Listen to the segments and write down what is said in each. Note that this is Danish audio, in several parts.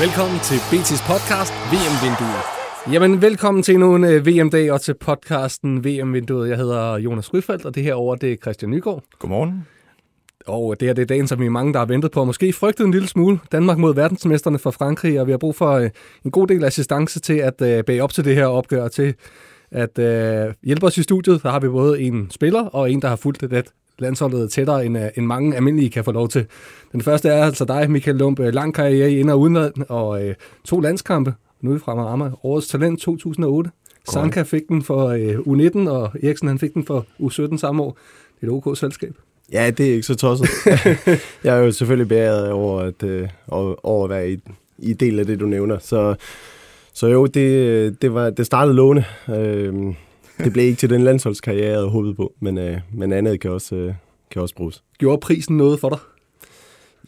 Velkommen til BT's podcast VM-vinduet. Jamen, velkommen til endnu en uh, VM-dag og til podcasten VM-vinduet. Jeg hedder Jonas Ryfeldt, og det her over det er Christian Nygaard. Godmorgen. Og det her det er dagen, som vi mange, der har ventet på, og måske frygtet en lille smule. Danmark mod verdensmesterne fra Frankrig, og vi har brug for uh, en god del assistance til at bage op til det her opgør, til at hjælpe os i studiet. Der har vi både en spiller og en, der har fulgt det landsholdet tættere, end, uh, end mange almindelige kan få lov til. Den første er altså dig, Michael Lump. Lang karriere i ind- og udenland, og uh, to landskampe. Nu fra Marama. Årets talent 2008. Sanka fik den for uh, U19, og Eriksen han fik den for U17 samme år. Det er et OK selskab. Ja, det er ikke så tosset. jeg er jo selvfølgelig bæret over at, øh, over at være i, i del af det, du nævner. Så, så jo, det, det, var, det startede lovende. Øh, det blev ikke til den landsholdskarriere, jeg havde håbet på, men, øh, men andet kan også, øh, kan også bruges. Gjorde prisen noget for dig?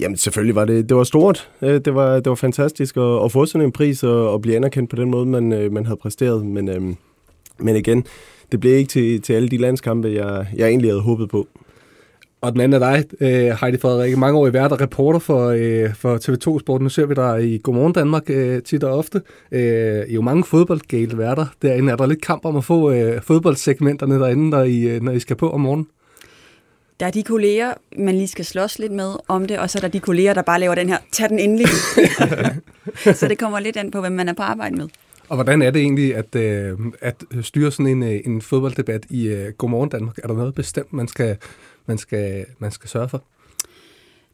Jamen selvfølgelig var det, det var stort. Øh, det var, det var fantastisk at, at få sådan en pris og, og blive anerkendt på den måde, man, øh, man havde præsteret. Men, øhm, men igen, det blev ikke til, til alle de landskampe, jeg, jeg egentlig havde håbet på. Og den anden er dig, øh, Heidi Frederik. Mange år i hvert reporter for, øh, for TV2 Sport. Nu ser vi dig i Godmorgen Danmark øh, tit og ofte. Øh, I jo mange fodboldgale værter derinde. Er der lidt kamp om at få øh, fodboldsegmenterne derinde, når I, når I skal på om morgenen? Der er de kolleger, man lige skal slås lidt med om det, og så er der de kolleger, der bare laver den her, tag den endelig. så det kommer lidt an på, hvem man er på arbejde med. Og hvordan er det egentlig at, øh, at styre sådan en, en fodbolddebat i øh, Godmorgen Danmark? Er der noget bestemt, man skal, man skal, man skal sørge for?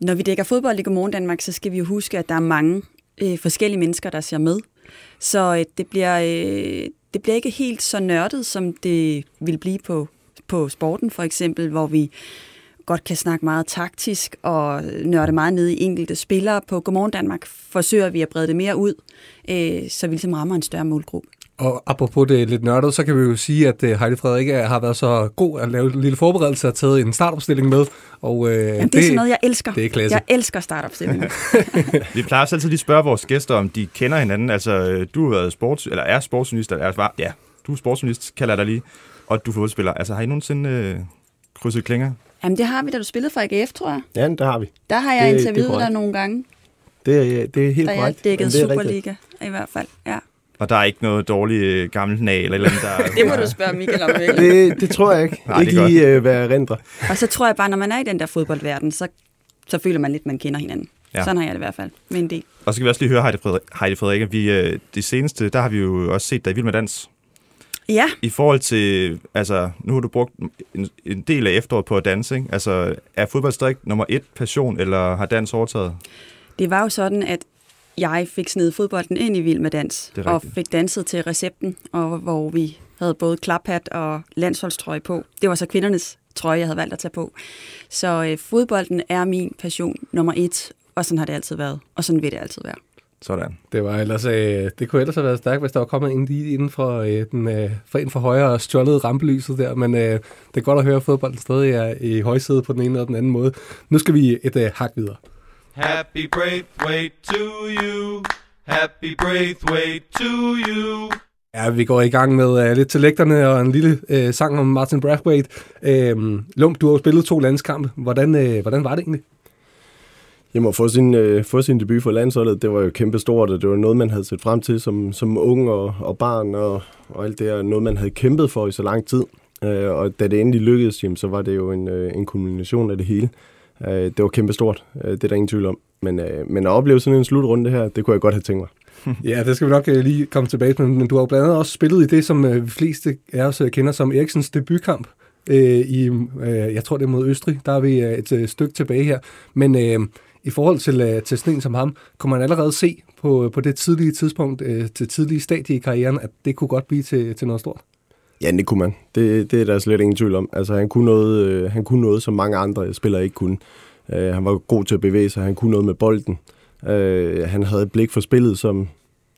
Når vi dækker fodbold i Godmorgen Danmark, så skal vi jo huske, at der er mange øh, forskellige mennesker, der ser med. Så øh, det, bliver, øh, det bliver ikke helt så nørdet, som det vil blive på, på sporten for eksempel, hvor vi godt kan snakke meget taktisk og nørde meget ned i enkelte spillere. På Godmorgen Danmark forsøger vi at brede det mere ud, øh, så vi ligesom rammer en større målgruppe. Og apropos det lidt nørdet, så kan vi jo sige, at øh, Heidi Frederik har været så god at lave en lille forberedelse og taget en startopstilling med. Og, øh, Jamen, det, det er sådan noget, jeg elsker. Det er klasse. Jeg elsker startopstillinger. vi plejer også altid lige at spørge vores gæster, om de kender hinanden. Altså, øh, du har været sports, eller er sportsjournalist, eller er, ja, du er sportsjournalist, kalder jeg dig lige, og du er fodboldspiller. Altså, har I nogensinde øh, krydset klinger? Jamen, det har vi, da du spillede for AGF, tror jeg. Ja, det har vi. Der har jeg det, interviewet dig nogle gange. Det er, det er helt korrekt. Da jeg dækkede Superliga, rigtigt. i hvert fald, ja. Og der er ikke noget dårligt øh, gammelt nag eller eller andet, der... det må du spørge Michael om, det, det tror jeg ikke. Nej, ikke lige øh, være rendre. Og så tror jeg bare, når man er i den der fodboldverden, så, så føler man lidt, man kender hinanden. Ja. Sådan har jeg det i hvert fald med en del. Og så skal vi også lige høre Heidi, Frederik, Heidi Frederik. Vi, øh, det seneste, der har vi jo også set dig i Vild med Dans. Ja. I forhold til, altså, nu har du brugt en, en del af efteråret på at danse, ikke? Altså, er fodbold stadig nummer et passion, eller har dans overtaget? Det var jo sådan, at jeg fik snedet fodbolden ind i Vild med Dans, og fik danset til recepten, og hvor vi havde både klaphat og landsholdstrøje på. Det var så kvindernes trøje, jeg havde valgt at tage på. Så øh, fodbolden er min passion nummer et, og sådan har det altid været, og sådan vil det altid være. Sådan. Det, var ellers, øh, det kunne ellers have været stærkt, hvis der var kommet en lige inden for, øh, den, øh, for en for højre og stjålet rampelyset der, men øh, det er godt at høre, at fodbolden stadig er i højsæde på den ene og den anden måde. Nu skal vi et øh, hak videre. Happy birthday to you. Happy birthday to you. Ja, vi går i gang med uh, lidt til lægterne og en lille uh, sang om Martin Brathwaite. Uh, Lump, du har jo spillet to landskampe. Hvordan, uh, hvordan var det egentlig? Jamen at få sin, øh, få sin debut for landsholdet, det var jo kæmpe stort, og det var noget, man havde set frem til som, som ung og, og barn, og, og alt det her, noget, man havde kæmpet for i så lang tid. Øh, og da det endelig lykkedes, jamen, så var det jo en, øh, en kombination af det hele. Øh, det var kæmpe stort, øh, det er der ingen tvivl om. Men, øh, men at opleve sådan en slutrunde her, det kunne jeg godt have tænkt mig. ja, det skal vi nok øh, lige komme tilbage til, men du har jo blandt andet også spillet i det, som øh, de fleste af os øh, kender som Eriksens debutkamp. Øh, i, øh, jeg tror det er mod Østrig, der er vi øh, et øh, stykke tilbage her. Men øh, i forhold til, øh, til sådan en som ham, kunne man allerede se på, på det tidlige tidspunkt, øh, til tidlige stadie i karrieren, at det kunne godt blive til, til noget stort? Ja, det kunne man. Det, det er der slet ingen tvivl om. Altså, han kunne noget, øh, han kunne noget som mange andre spillere ikke kunne. Øh, han var god til at bevæge sig, han kunne noget med bolden. Øh, han havde et blik for spillet, som,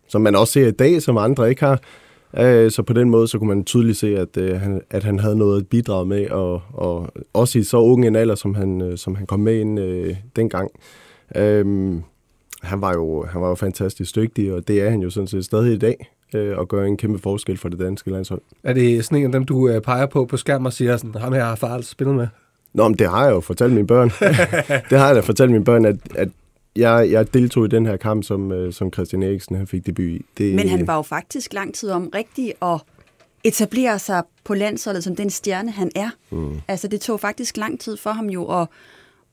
som man også ser i dag, som andre ikke har. Øh, så på den måde, så kunne man tydeligt se, at, øh, han, at han havde noget at bidrage med, og, og også i så ung en alder, som han, øh, som han kom med ind øh, dengang. Øh, han var, jo, han var jo fantastisk dygtig, og det er han jo sådan set stadig i dag, øh, og gør en kæmpe forskel for det danske landshold. Er det sådan en af dem, du øh, peger på på skærm og siger, sådan, ham her har far altså spillet med? Nå, men det har jeg jo fortalt mine børn. det har jeg da fortalt mine børn, at, at jeg, jeg deltog i den her kamp, som, øh, som Christian Eriksen han fik debut i. Det, Men han var jo faktisk lang tid om rigtig at etablere sig på landsholdet som den stjerne, han er. Mm. Altså, det tog faktisk lang tid for ham jo at,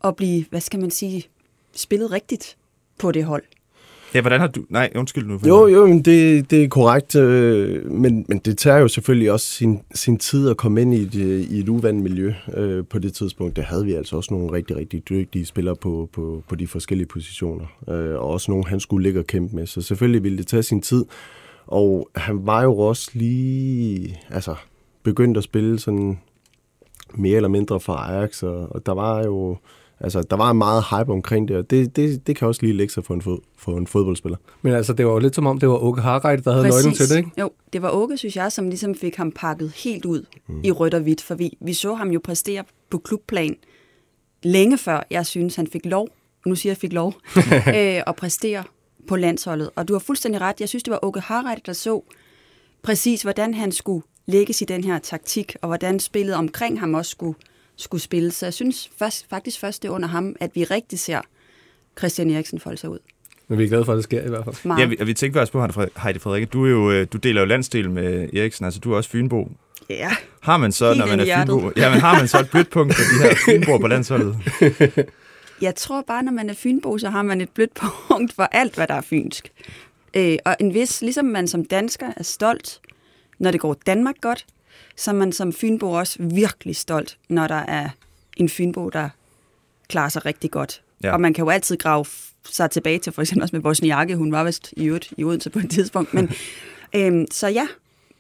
at blive, hvad skal man sige, spillet rigtigt på det hold. Ja, hvordan har du... Nej, undskyld nu. Jo, jo, men det, det er korrekt, øh, men, men det tager jo selvfølgelig også sin, sin tid at komme ind i et, i et uvandt miljø øh, på det tidspunkt. Der havde vi altså også nogle rigtig, rigtig dygtige spillere på, på, på de forskellige positioner, øh, og også nogle, han skulle ligge og kæmpe med. Så selvfølgelig ville det tage sin tid, og han var jo også lige altså, begyndt at spille sådan mere eller mindre for Ajax, og, og der var jo Altså, der var meget hype omkring det, og det, det, det kan også lige lægge sig for en, fod, for en fodboldspiller. Men altså, det var jo lidt som om, det var Åke Harreide, der havde Præcis. nøglen til det, ikke? Jo, det var Åke, synes jeg, som ligesom fik ham pakket helt ud mm. i rødt og hvidt, for vi, vi så ham jo præstere på klubplan længe før jeg synes, han fik lov, nu siger jeg fik lov, øh, at præstere på landsholdet. Og du har fuldstændig ret, jeg synes, det var Åke Harreide, der så præcis, hvordan han skulle lægges i den her taktik, og hvordan spillet omkring ham også skulle skulle spille. Så jeg synes først, faktisk først, det er under ham, at vi rigtig ser Christian Eriksen folde sig ud. Men vi er glade for, at det sker i hvert fald. Meget. Ja, vi, og vi tænker faktisk på, Heidi Frederikke, du, er jo, øh, du deler jo landsdel med Eriksen, altså du er også Fynbo. Ja, Har man så, Helt når man er hjertet. Fynbo, ja, men har man så et blødt punkt for de her Fynboer på landsholdet? jeg tror bare, når man er fynbo, så har man et blødt punkt for alt, hvad der er fynsk. Øh, og en vis, ligesom man som dansker er stolt, når det går Danmark godt, så er man som fynbo også virkelig stolt, når der er en fynbo, der klarer sig rigtig godt. Ja. Og man kan jo altid grave sig tilbage til, for eksempel også med Bosniakke, hun var vist i øvrigt i Odense på et tidspunkt. Men, øhm, så ja,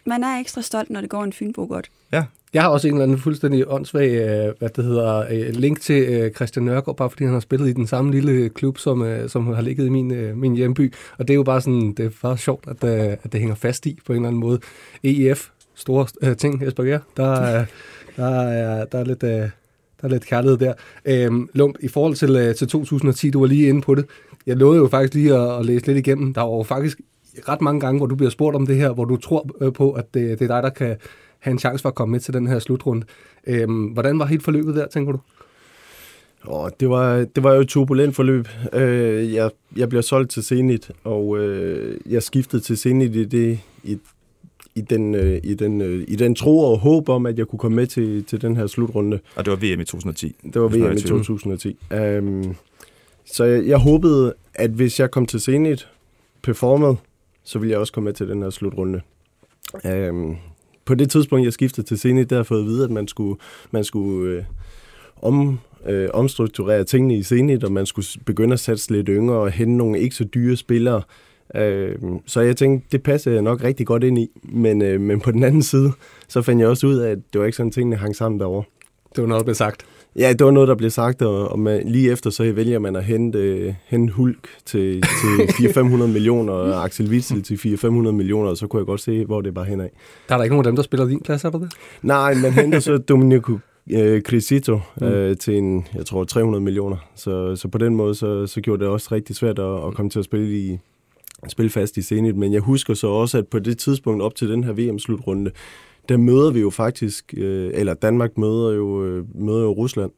man er ekstra stolt, når det går en fynbo godt. Ja, Jeg har også en eller anden fuldstændig åndssvag, øh, hvad det hedder, øh, link til øh, Christian Nørgaard, bare fordi han har spillet i den samme lille klub, som, som har ligget i min, min hjemby. Og det er jo bare sådan, det er bare sjovt, at, at det hænger fast i på en eller anden måde. EIF, store øh, ting, Jesper Gehr, der, er- der, er, der er lidt... Øh, der er lidt kærlighed der. Øhm, Lump, i forhold til, øh, til 2010, du var lige inde på det. Jeg lovede jo faktisk lige at, at læse lidt igennem. Der var jo faktisk ret mange gange, hvor du bliver spurgt om det her, hvor du tror øh, på, at det, det er dig, der kan have en chance for at komme med til den her slutrunde. Øhm, hvordan var helt forløbet der, tænker du? Og det var, det var jo et turbulent forløb. Øh, jeg, jeg blev solgt til Zenit, og øh, jeg skiftede til Zenit i, det, i, i, den, øh, i, den, øh, i den tro og håb om, at jeg kunne komme med til, til den her slutrunde. og det var VM i 2010. Det var VM i i tvivl. 2010. Um, så jeg, jeg håbede, at hvis jeg kom til Zenit, performede, så ville jeg også komme med til den her slutrunde. Um, på det tidspunkt, jeg skiftede til Zenit, der har jeg fået at vide, at man skulle, man skulle øh, om, øh, omstrukturere tingene i Zenit, og man skulle begynde at satse lidt yngre og hente nogle ikke så dyre spillere. Øh, så jeg tænkte, det passer jeg nok rigtig godt ind i. Men, øh, men på den anden side, så fandt jeg også ud af, at det var ikke sådan, tingene hang sammen derovre. Det var noget, der blev sagt. Ja, det var noget, der blev sagt, og, og man, lige efter så vælger man at hente, øh, hente Hulk til, til 400-500 millioner, og Axel Witzel til 400-500 millioner, og så kunne jeg godt se, hvor det var henad. Der er der ikke nogen af dem, der spiller din plads, er der det? Nej, man henter så Domenico øh, Crisito øh, til en, jeg tror, 300 millioner. Så, så på den måde, så, så gjorde det også rigtig svært at, at komme til at spille i spille fast i Zenit. Men jeg husker så også, at på det tidspunkt op til den her VM-slutrunde, der møder vi jo faktisk, øh, eller Danmark møder jo, øh, møder jo Rusland.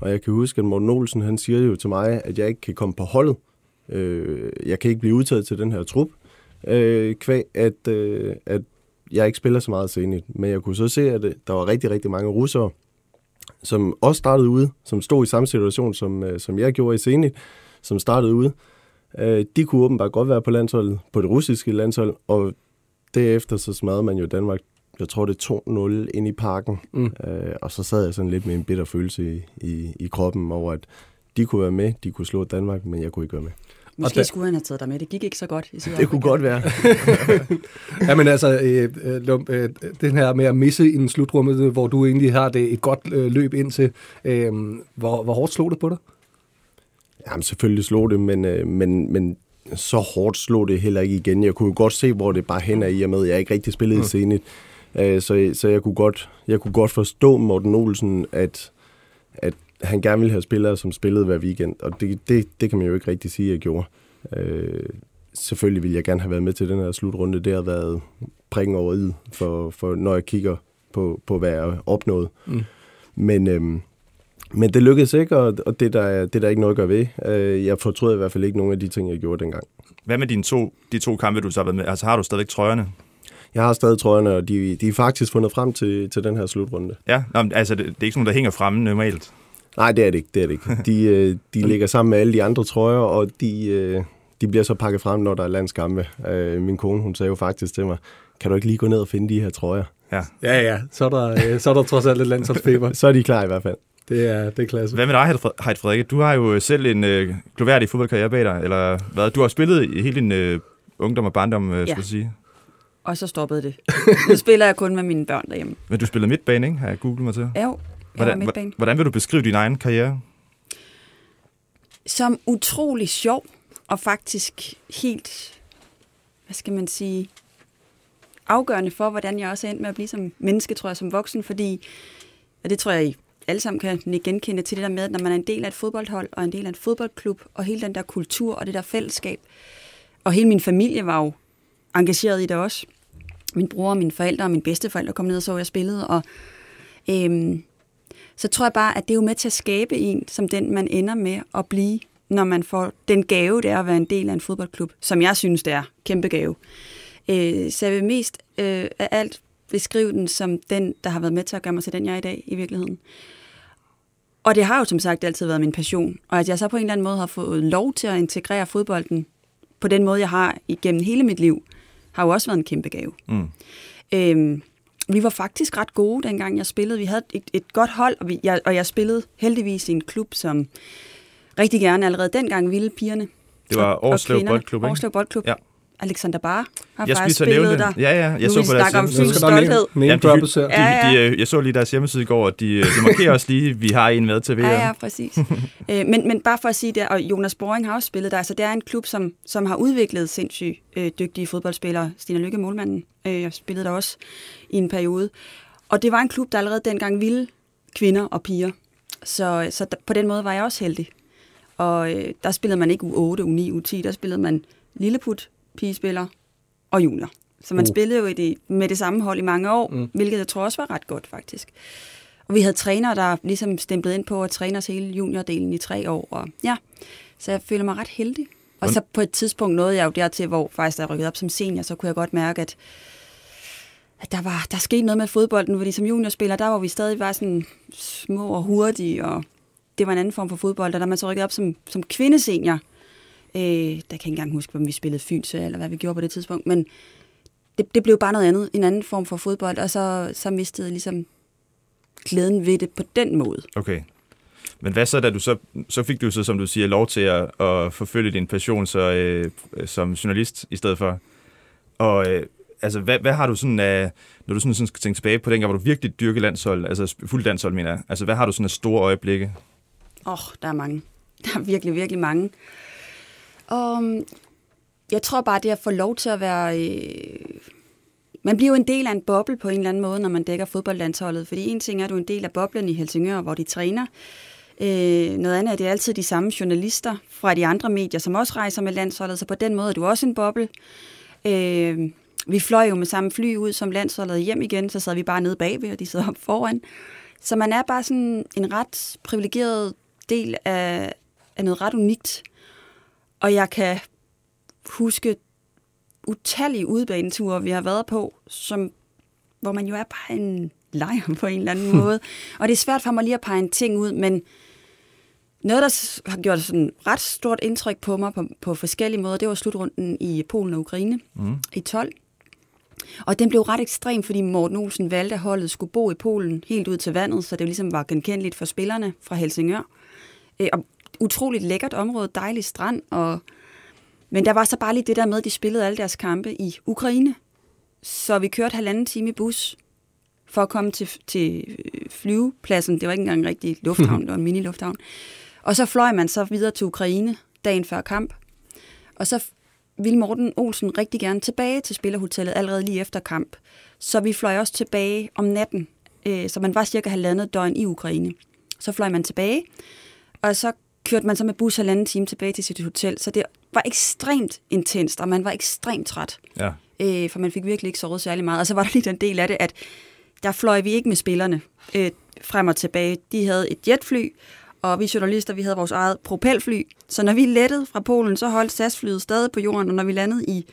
Og jeg kan huske, at Morten Olsen, han siger jo til mig, at jeg ikke kan komme på holdet. Øh, jeg kan ikke blive udtaget til den her trup, øh, kvæg at, øh, at jeg ikke spiller så meget Zenit. Men jeg kunne så se, at øh, der var rigtig, rigtig mange russere, som også startede ude, som stod i samme situation, som, øh, som jeg gjorde i Zenit, som startede ude. Øh, de kunne åbenbart godt være på landsholdet, på det russiske landshold, og derefter så smadrede man jo Danmark, jeg tror det er 2-0 ind i parken, Mm. øh, og så sad jeg sådan lidt med en bitter følelse i, i, i kroppen over, at de kunne være med, de kunne slå Danmark, men jeg kunne ikke være med. Måske der- skulle han have taget dig med. Det gik ikke så godt i Det kunne godt være. Ja, men altså, øh, øh, øh, den her med at misse en slutrummet, hvor du egentlig har det et godt øh, løb ind til, øh, hvor, hvor hårdt slog det på dig? Jamen selvfølgelig slog det, men, øh, men, men så hårdt slog det heller ikke igen. Jeg kunne jo godt se, hvor det bare hen er i og med, at jeg ikke rigtig spillede mm. scenen. Øh, så, så jeg kunne godt, jeg kunne godt forstå Morten Olsen, at, at han gerne ville have spillere, som spillede hver weekend. Og det, det, det kan man jo ikke rigtig sige, at jeg gjorde. Øh, selvfølgelig ville jeg gerne have været med til den her slutrunde. Det har været prikken over i, for, for når jeg kigger på, på hvad jeg opnået. Mm. Men, øhm, men det lykkedes ikke, og, og det, der er, det der er ikke noget at gøre ved. Øh, jeg fortrød i hvert fald ikke nogen af de ting, jeg gjorde dengang. Hvad med dine to, de to kampe, du så har været med? Altså har du stadigvæk trøjerne? Jeg har stadig trøjerne, og de, de er faktisk fundet frem til, til den her slutrunde. Ja, Nå, men altså det, det er ikke sådan der hænger fremme normalt? Nej, det er det ikke. Det er det ikke. De, øh, de ligger sammen med alle de andre trøjer, og de, øh, de bliver så pakket frem, når der er landskampe. Min kone, hun sagde jo faktisk til mig, kan du ikke lige gå ned og finde de her trøjer? Ja. Ja, ja. Så er der, så er der trods alt lidt landsholdsfeber. så er de klar i hvert fald. Det er, det er klasse. Hvad med dig, Heid Frederikke? Du har jo selv en øh, gloværdig fodboldkarriere bag dig, eller hvad? Du har spillet i hele din øh, ungdom og barndom, øh, ja. skal jeg sige. Og så stoppede det. Nu spiller jeg kun med mine børn derhjemme. Men du spillede midtbane, ikke? Har jeg googlet mig til? Ja, jo. Hvordan, midtbane. hvordan vil du beskrive din egen karriere? Som utrolig sjov, og faktisk helt, hvad skal man sige, afgørende for, hvordan jeg også er endt med at blive som menneske, tror jeg, som voksen, fordi, og det tror jeg, I alle sammen kan genkende til det der med, at når man er en del af et fodboldhold, og en del af en fodboldklub, og hele den der kultur, og det der fællesskab, og hele min familie var jo engageret i det også. Min bror, mine forældre og mine bedsteforældre kom ned og så, jeg spillede, og øhm, så tror jeg bare, at det er jo med til at skabe en, som den man ender med at blive, når man får den gave, det er at være en del af en fodboldklub, som jeg synes, det er. Kæmpe gave. Øh, så jeg vil mest øh, af alt beskrive den som den, der har været med til at gøre mig til den, jeg er i dag i virkeligheden. Og det har jo som sagt altid været min passion. Og at jeg så på en eller anden måde har fået lov til at integrere fodbolden på den måde, jeg har igennem hele mit liv, har jo også været en kæmpe gave. Mm. Øhm, vi var faktisk ret gode, dengang jeg spillede. Vi havde et, et godt hold, og, vi, jeg, og jeg spillede heldigvis i en klub, som rigtig gerne allerede dengang ville pigerne. Det var Årslev Boldklub, ikke? Årslev Boldklub. Ja. Alexander Bare har jeg faktisk spillet der. Ja, ja, jeg nu så på deres hjemmeside. om stolthed. Name de, de, øh, jeg så lige deres hjemmeside i går, og de, øh, de markerer også lige, at vi har en med til VM. Ja, ja, præcis. øh, men, men bare for at sige det, og Jonas Boring har også spillet der, altså det er en klub, som, som har udviklet sindssygt øh, dygtige fodboldspillere. Stina Lykke, målmanden, øh, jeg spillede der også i en periode. Og det var en klub, der allerede dengang ville kvinder og piger. Så, så der, på den måde var jeg også heldig. Og øh, der spillede man ikke U8, U9, U10, der spillede man lilleput, pigespiller og junior. Så man uh. spillede jo i det, med det samme hold i mange år, mm. hvilket jeg tror også var ret godt faktisk. Og vi havde trænere, der ligesom stemplede ind på at træne os hele juniordelen i tre år. Og ja, så jeg føler mig ret heldig. Og så på et tidspunkt nåede jeg jo dertil, hvor faktisk da jeg rykkede op som senior, så kunne jeg godt mærke, at, at der, var, der skete noget med fodbolden, fordi som juniorspiller, der var vi stadig var sådan små og hurtige, og det var en anden form for fodbold. Og da man så rykkede op som, som kvindesenior, Øh, der kan jeg ikke engang huske, om vi spillede fynse, eller hvad vi gjorde på det tidspunkt, men det, det blev bare noget andet, en anden form for fodbold, og så, så mistede jeg ligesom glæden ved det på den måde. Okay. Men hvad så, da du så, så fik du så, som du siger, lov til at, at forfølge din passion så, øh, som journalist i stedet for? Og øh, altså, hvad, hvad har du sådan af, når du sådan, sådan skal tænke tilbage på dengang, hvor du virkelig dyrkede landshold, altså fuld landshold, mener jeg. Altså, hvad har du sådan af store øjeblikke? Åh, oh, der er mange. Der er virkelig, virkelig mange. Um, jeg tror bare, det at få lov til at være... Øh, man bliver jo en del af en boble på en eller anden måde, når man dækker fodboldlandsholdet. Fordi en ting er, at du er en del af boblen i Helsingør, hvor de træner. Øh, noget andet er, at det er altid de samme journalister fra de andre medier, som også rejser med landsholdet. Så på den måde er du også en boble. Øh, vi fløj jo med samme fly ud som landsholdet hjem igen, så sad vi bare nede bagved, og de sad op foran. Så man er bare sådan en ret privilegeret del af, af noget ret unikt. Og jeg kan huske utallige udbaneture, vi har været på, som, hvor man jo er bare en lejr på en eller anden måde. Og det er svært for mig lige at pege en ting ud, men noget, der har gjort sådan ret stort indtryk på mig på, på forskellige måder, det var slutrunden i Polen og Ukraine mm. i 12. Og den blev ret ekstrem, fordi Morten Olsen valgte, at holdet skulle bo i Polen helt ud til vandet, så det ligesom var genkendeligt for spillerne fra Helsingør. Øh, og utroligt lækkert område, dejlig strand, og... men der var så bare lige det der med, at de spillede alle deres kampe i Ukraine. Så vi kørte halvanden time i bus for at komme til, til flyvepladsen. Det var ikke engang en rigtig lufthavn, det var en mini-lufthavn. Og så fløj man så videre til Ukraine dagen før kamp. Og så ville Morten Olsen rigtig gerne tilbage til spillerhotellet allerede lige efter kamp. Så vi fløj også tilbage om natten, øh, så man var cirka halvandet døgn i Ukraine. Så fløj man tilbage, og så kørte man så med bus halvanden time tilbage til sit hotel. Så det var ekstremt intenst, og man var ekstremt træt, Ja. øh, for man fik virkelig ikke sovet særlig meget. Og så var der lige den del af det, at der fløj vi ikke med spillerne øh, frem og tilbage. De havde et jetfly, og vi journalister, vi havde vores eget propelfly. Så når vi lettede fra Polen, så holdt SAS-flyet stadig på jorden, og når vi landede i,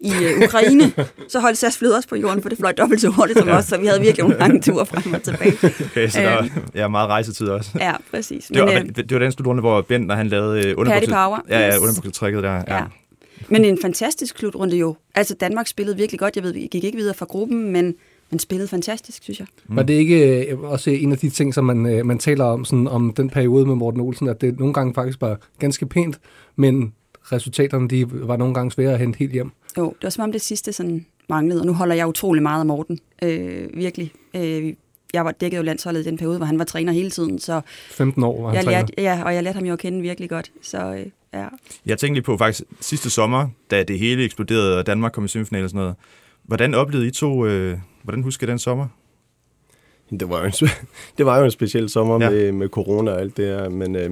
i øh, Ukraine, så holdt SAS-flyet også på jorden, for det fløj dobbelt så hurtigt som os, så vi havde virkelig nogle lange ture frem og tilbage. Okay, så der Øhm. var ja, meget rejsetid også. Ja, præcis. Det var, Men, øh, det var den slutrunde, hvor Bentner han lavede øh, underbukset. Power. Ja, ja, Yes. underbuksetrækket der. Ja. Ja. Men en fantastisk slutrunde jo. Altså, Danmark spillede virkelig godt. Jeg ved, vi gik ikke videre fra gruppen, men man spillede fantastisk, synes jeg. Mm. Var det ikke øh, også en af de ting, som man, øh, man taler om, sådan, om den periode med Morten Olsen, at det nogle gange faktisk var ganske pænt, men resultaterne de var nogle gange svære at hente helt hjem? Jo, det var som om det sidste sådan manglede, og nu holder jeg utrolig meget af Morten. Øh, virkelig. Øh, jeg var dækket jo landsholdet i den periode, hvor han var træner hele tiden, så 15 år var han jeg træner. lærte, ja, og jeg lærte ham jo at kende virkelig godt. Så øh, ja. Jeg tænkte lige på faktisk sidste sommer, da det hele eksploderede, og Danmark kom i semifinal og sådan noget. Hvordan oplevede I to, øh, hvordan husker I den sommer? Det var jo en, det var jo en speciel sommer Ja. ja. med, med corona og alt det her, men, øh,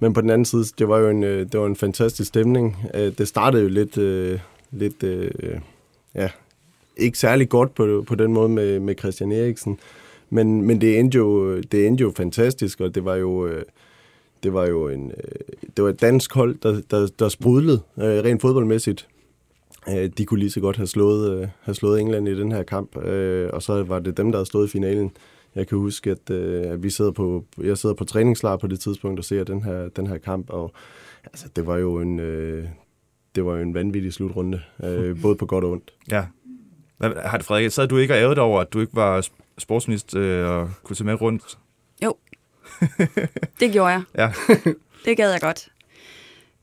men på den anden side, det var jo en, øh, det var en fantastisk stemning. Øh, det startede jo lidt, øh, lidt øh, ja, ikke særlig godt på, på den måde med, med Christian Eriksen, men, men det, endte jo, det endte jo fantastisk, og det var jo... Øh, det var jo en, øh, det var et dansk hold, der, der, der sprudlede øh, rent fodboldmæssigt. Øh, de kunne lige så godt have slået, øh, have slået England i den her kamp, øh, og så var det dem, der havde stået i finalen. Jeg kan huske, at, øh, at vi sidder på, jeg sidder på træningslejr på det tidspunkt og ser den her, den her kamp, og altså, det var jo en, øh, det var jo en vanvittig slutrunde, øh, både på godt og ondt. Ja. Hvad, har det, Frederik, sad du ikke og ærede dig over, at du ikke var sp- sportsminister øh, og kunne tage med rundt? Det gjorde jeg. Ja. Det gad jeg godt.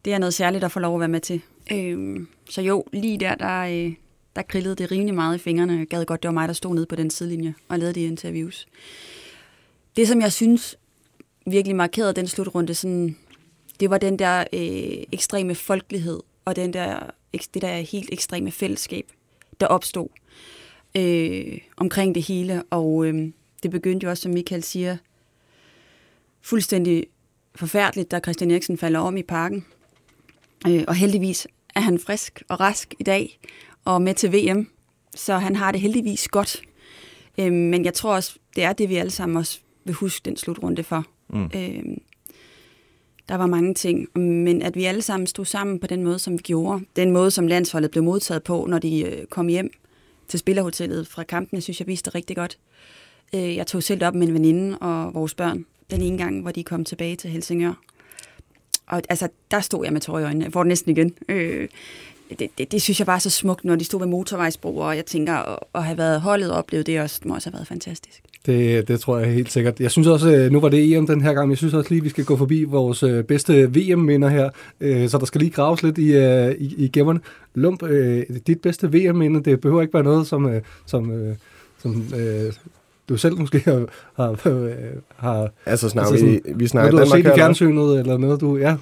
Det er noget særligt at få lov at være med til. Øhm, så jo, lige der, der, øh, der grillede det rimelig meget i fingrene. Jeg gad godt, det var mig, der stod nede på den sidelinje og lavede de interviews. Det, som jeg synes virkelig markerede den slutrunde, sådan, det var den der øh, ekstreme folkelighed og den der, det der helt ekstreme fællesskab, der opstod øh, omkring det hele. Og øh, det begyndte jo også, som Michael siger, fuldstændig forfærdeligt, da Christian Eriksen falder om i parken. Øh, og heldigvis er han frisk og rask i dag og med til VM, så han har det heldigvis godt. Øh, men jeg tror også, det er det, vi alle sammen også vil huske den slutrunde for. Mm. Øh, der var mange ting, men at vi alle sammen stod sammen på den måde, som vi gjorde. Den måde, som landsholdet blev modtaget på, når de øh, kom hjem til spillerhotellet fra kampene, synes jeg viste det rigtig godt. Øh, jeg tog selv op med en veninde og vores børn den ene gang, hvor de kom tilbage til Helsingør. Og altså, der stod jeg med tårer i øjnene. Jeg får det næsten igen. Øh, det, det, det, synes jeg bare er så smukt, når de stod ved motorvejsbroer, og jeg tænker, at, at have været holdet og oplevet det også, må også have været fantastisk. Det, det tror jeg helt sikkert. Jeg synes også, øh, nu var det EM den her gang, men jeg synes også lige, vi skal gå forbi vores øh, bedste VM-minder her. Øh, Så der skal lige graves lidt i, i, i gemmerne. Lump, dit bedste VM-minde, det behøver ikke være noget, som, som, som du selv måske har... har, har Altså snakker Altså altså sådan, vi, vi noget, snakker du har Danmark set i fjernsynet, eller noget, du... Ja,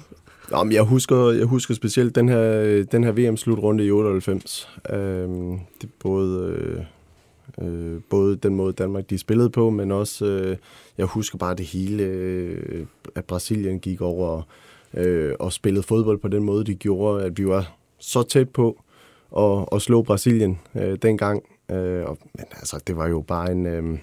Nå, men jeg husker, jeg husker specielt den her, den her VM-slutrunde i 98. Øhm, det er både, øh, øh, både den måde Danmark de spillede på, men også, øh, jeg husker bare det hele, øh, at Brasilien gik over øh, og spillede fodbold på den måde, de gjorde, at vi var så tæt på at, at slå Brasilien øh, dengang. Øh, og, men altså, det var jo bare en... Øh,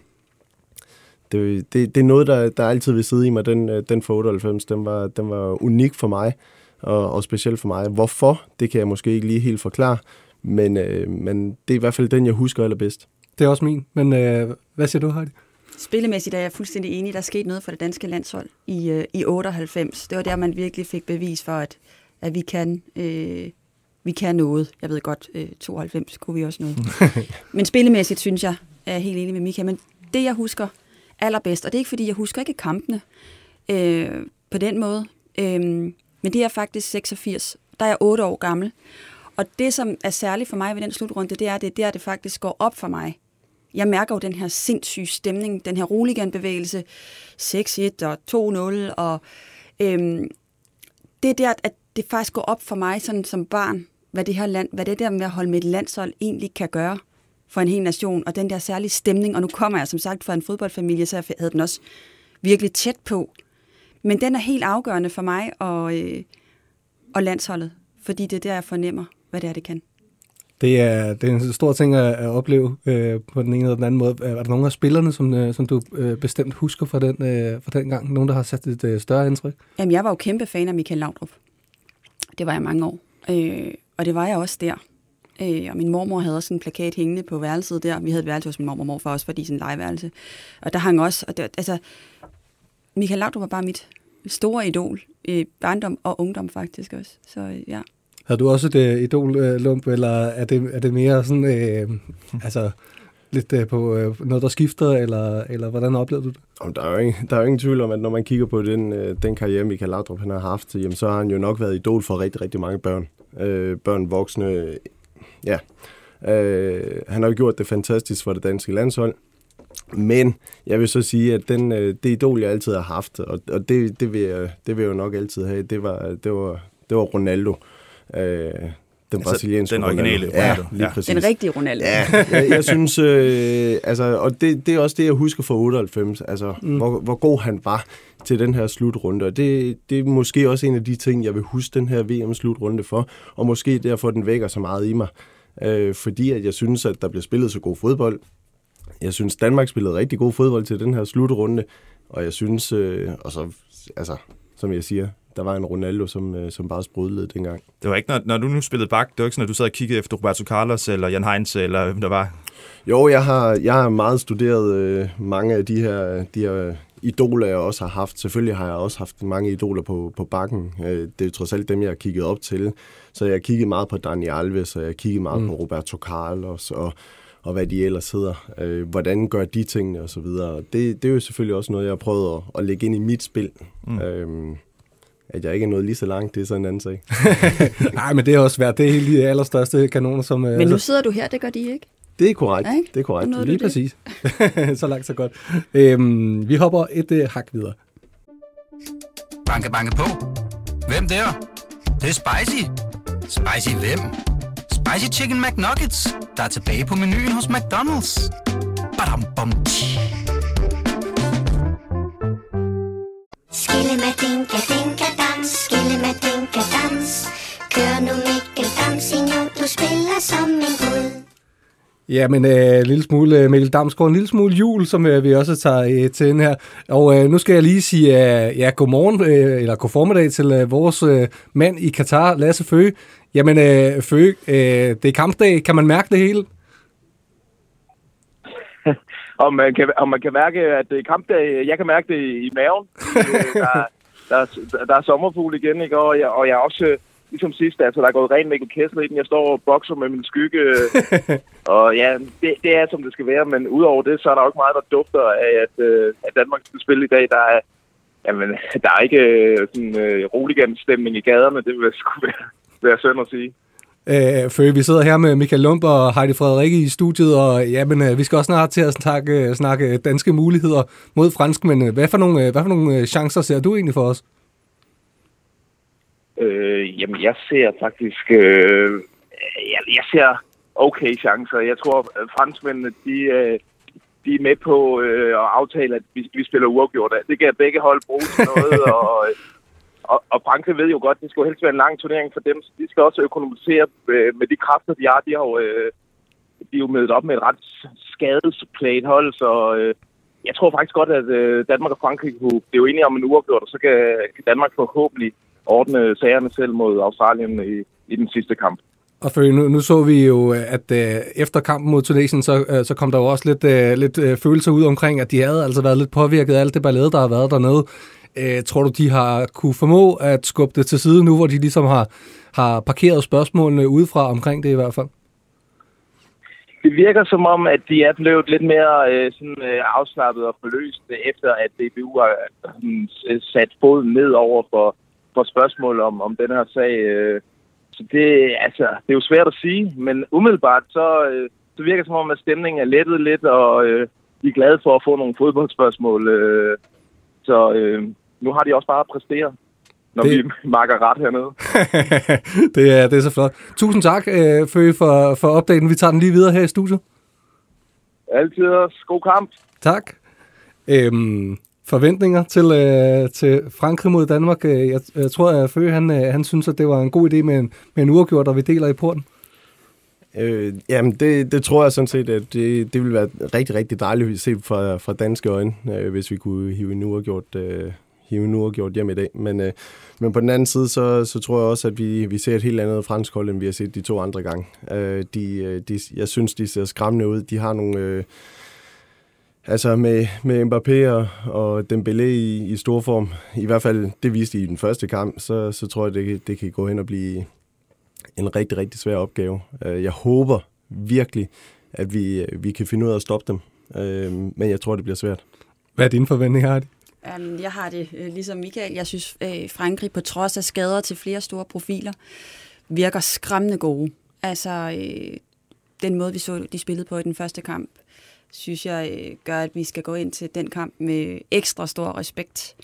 det, det, det er noget, der, der altid vil sidde i mig. Den, øh, den for 98, den var, den var unik for mig, og, og specielt for mig. Hvorfor, det kan jeg måske ikke lige helt forklare, men, øh, men det er i hvert fald den, jeg husker allerbedst det er også min. Men øh, hvad siger du, Heidi? Spillemæssigt er jeg fuldstændig enig. Der skete noget for det danske landshold i, øh, i 98. Det var der, man virkelig fik bevis for, at, at vi, kan, øh, vi kan noget. Jeg ved godt, øh, 92 kunne vi også noget. men spillemæssigt synes jeg, er jeg helt enig med Mika. Men det, jeg husker allerbedst, og det er ikke, fordi jeg husker ikke kampene øh, på den måde, øh, men det er faktisk 86. Der er jeg 8 år gammel. Og det, som er særligt for mig ved den slutrunde, det er, at det er der, det faktisk går op for mig. Jeg mærker jo den her sindssyge stemning, den her roliganbevægelse, 6-1 og 2-0, og øhm, det er der, at det faktisk går op for mig sådan som barn, hvad det her land, hvad det der med at holde med et landshold egentlig kan gøre for en hel nation, og den der særlige stemning, og nu kommer jeg som sagt fra en fodboldfamilie, så jeg havde den også virkelig tæt på. Men den er helt afgørende for mig og, øh, og landsholdet, fordi det er der, jeg fornemmer, hvad det er, det kan. Det er, det er en stor ting at, at opleve øh, på den ene eller den anden måde. Er der nogen af spillerne, som, øh, som du øh, bestemt husker fra den, øh, fra den gang? Nogen, der har sat et øh, større indtryk? Jamen, jeg var jo kæmpe fan af Michael Laudrup. Det var jeg mange år. Øh, og det var jeg også der. Øh, og min mormor havde også en plakat hængende på værelset der. Vi havde et værelse hos min mormor og morfar også, fordi sådan en legeværelse. Og der hang også, og det, altså, Michael Laudrup var bare mit store idol i barndom og ungdom faktisk også. Så øh, ja. Har du også et øh, idol, øh, Lump, eller er det, er det mere sådan, øh, altså, lidt øh, på øh, noget, der skifter, eller, eller hvordan oplevede du det? Jamen, der, er jo ingen, der er jo ingen tvivl om, at når man kigger på den, øh, den karriere, Michael Laudrup han har haft, jamen, så har han jo nok været idol for rigtig, rigtig mange børn. Øh, børn, voksne, ja. Øh, han har jo gjort det fantastisk for det danske landshold. Men jeg vil så sige, at den, øh, det idol, jeg altid har haft, og, og det, det, vil jeg, det vil jeg jo nok altid have, det var, det var, det var Ronaldo. Øh, den Altså, brasilianske den originale Ronaldo. Ja, Ronaldo, lige ja. præcis. Den rigtige Ronaldo. Ja, jeg, jeg synes, øh, altså, og det, det er også det, jeg husker fra 98, altså, mm. hvor, hvor god han var til den her slutrunde, og det, det er måske også en af de ting, jeg vil huske den her VM-slutrunde for, og måske derfor, den vækker så meget i mig, øh, fordi at jeg synes, at der bliver spillet så god fodbold. Jeg synes, Danmark spillede rigtig god fodbold til den her slutrunde, og jeg synes, øh, og så, altså, som jeg siger, der var en Ronaldo, som, øh, som bare sprudlede dengang. Det var ikke, når, når du nu spillede bak, det var ikke sådan, at du sad og kiggede efter Roberto Carlos eller Jan Heinz, eller hvem der var. Jo, jeg har, jeg har meget studeret øh, mange af de her, de her idoler, jeg også har haft. Selvfølgelig har jeg også haft mange idoler på, på bakken. Øh, det er jo trods alt dem, jeg har kigget op til. Så jeg har kigget meget på Dani Alves, og jeg har kigget meget mm. på Roberto Carlos, og, og hvad de ellers hedder. Øh, hvordan gør de tingene, og så videre. Det, det er jo selvfølgelig også noget, jeg har prøvet at, at lægge ind i mit spil. Mm. Øhm, at jeg ikke er nået lige så langt, det er så en anden sag. Nej, men det er også svært. Det er helt de allerstørste kanoner, som... øh, Men nu sidder du her, det gør de ikke. Det er korrekt. Ja, ikke? Det er korrekt. Lige det. præcis. så langt, så godt. Øhm, vi hopper et øh, hak videre. Banke, banke på. Hvem der? Det, det er spicy. Spicy hvem? Spicy Chicken McNuggets, der er tilbage på menuen hos McDonald's. Badum, bom. Skille med dinka dinka Ja, men øh, en lille smule øh, Mikkel Damsgaard, en lille smule jul, som øh, vi også tager øh, til den her. Og øh, nu skal jeg lige sige øh, ja, godmorgen, øh, eller god formiddag til øh, vores øh, mand i Katar, Lasse Føge. Jamen, øh, Føge, øh, det er kampdag. Kan man mærke det hele? om man, kan, om man kan mærke, at det er kampdag. Jeg kan mærke det i maven. Øh, der, der, er- der er sommerfugl igen, ikke? Og, jeg, og jeg er også, ligesom sidst, altså der er gået rent Mikkel Kessler i den. Jeg står og bokser med min skygge. og ja, det, det er som det skal være. Men udover det, så er der jo ikke meget, der dufter af, at, øh, at Danmark skal spille i dag. Der er, jamen, der er ikke øh, sådan øh, roligan-stemning i gaderne. Det vil sgu være, være synd at sige. Øh, Føge, vi sidder her med Michael Lump og Heidi Frederikke i studiet, og ja, men, øh, vi skal også snart til at snakke, snakke danske muligheder mod franskmændene. Hvad for nogle, øh, hvad for nogle øh, chancer ser du egentlig for os? Øh, jamen, jeg ser faktisk... Øh, jeg, jeg ser okay chancer. Jeg tror, at franskmændene, de, øh, de er med på øh, at aftale, at vi, vi spiller uafgjort. Det kan begge hold bruge til noget, og, og, og Frankrig ved jo godt, det skal jo helst være en lang turnering for dem, så de skal også økonomisere øh, med de kræfter, de har. De har jo, øh, de er jo mødt op med et ret skadesplæt hold, så øh, jeg tror faktisk godt, at øh, Danmark og Frankrig kunne blive enige om en uafgjort, og så kan, kan Danmark forhåbentlig ordne sagerne selv mod Australien i, i den sidste kamp. Og Føge, nu, nu så vi jo, at øh, efter kampen mod Tunesien, så, øh, så kom der jo også lidt, øh, lidt øh, følelser ud omkring, at de havde altså været lidt påvirket af alt det ballade, der har været dernede. Øh, tror du, de har kunne formå at skubbe det til side nu, hvor de ligesom har, har parkeret spørgsmålene udefra omkring det i hvert fald? Det virker som om, at de er blevet lidt mere øh, sådan, øh, afslappet og forløst, efter at DBU har øh, sat foden ned over for, for spørgsmål om, om den her sag. Øh. Så det, altså, det er jo svært at sige, men umiddelbart så, øh, så virker det som om, at stemningen er lettet lidt, og øh, de er glade for at få nogle fodboldspørgsmål. Øh. Så øh, nu har de også bare at præstere når Det- vi makker ret hernede. det, er, det er så flot. Tusind tak, øh, Føge, for, for opdagen. Vi tager den lige videre her i studiet. Altid også god kamp. Tak. Øhm, forventninger til, øh, til Frankrig mod Danmark. Øh, jeg, jeg tror, at Føge, han, øh, han synes, at det var en god idé med en, med en uafgjort, og vi deler i porten. Øh, jamen, det, det tror jeg sådan set, at det, det ville være rigtig, rigtig dejligt at se fra, fra danske øjne, øh, hvis vi kunne hive en uafgjort, øh, hive en uafgjort hjem i dag. Men, øh, men på den anden side, så, så tror jeg også, at vi, vi ser et helt andet fransk hold, end vi har set de to andre gange. Øh, de, øh, de, jeg synes, de ser skræmmende ud. De har nogle... Øh, Altså med, med Mbappé og, og Dembélé i, i stor form, i hvert fald det viste de i den første kamp, så, så tror jeg, det, kan- det kan gå hen og blive en rigtig, rigtig svær opgave. Øh, Jeg håber virkelig, at vi, vi kan finde ud af at stoppe dem, Øh, men jeg tror, det bliver svært. Hvad er dine forventninger, Hardy? Jeg har det øh, ligesom Michael. Jeg synes, øh, Frankrig på trods af skader til flere store profiler, virker skræmmende gode. Altså, øh, den måde, vi så, de spillede på i den første kamp, synes jeg øh, gør, at vi skal gå ind til den kamp med ekstra stor respekt.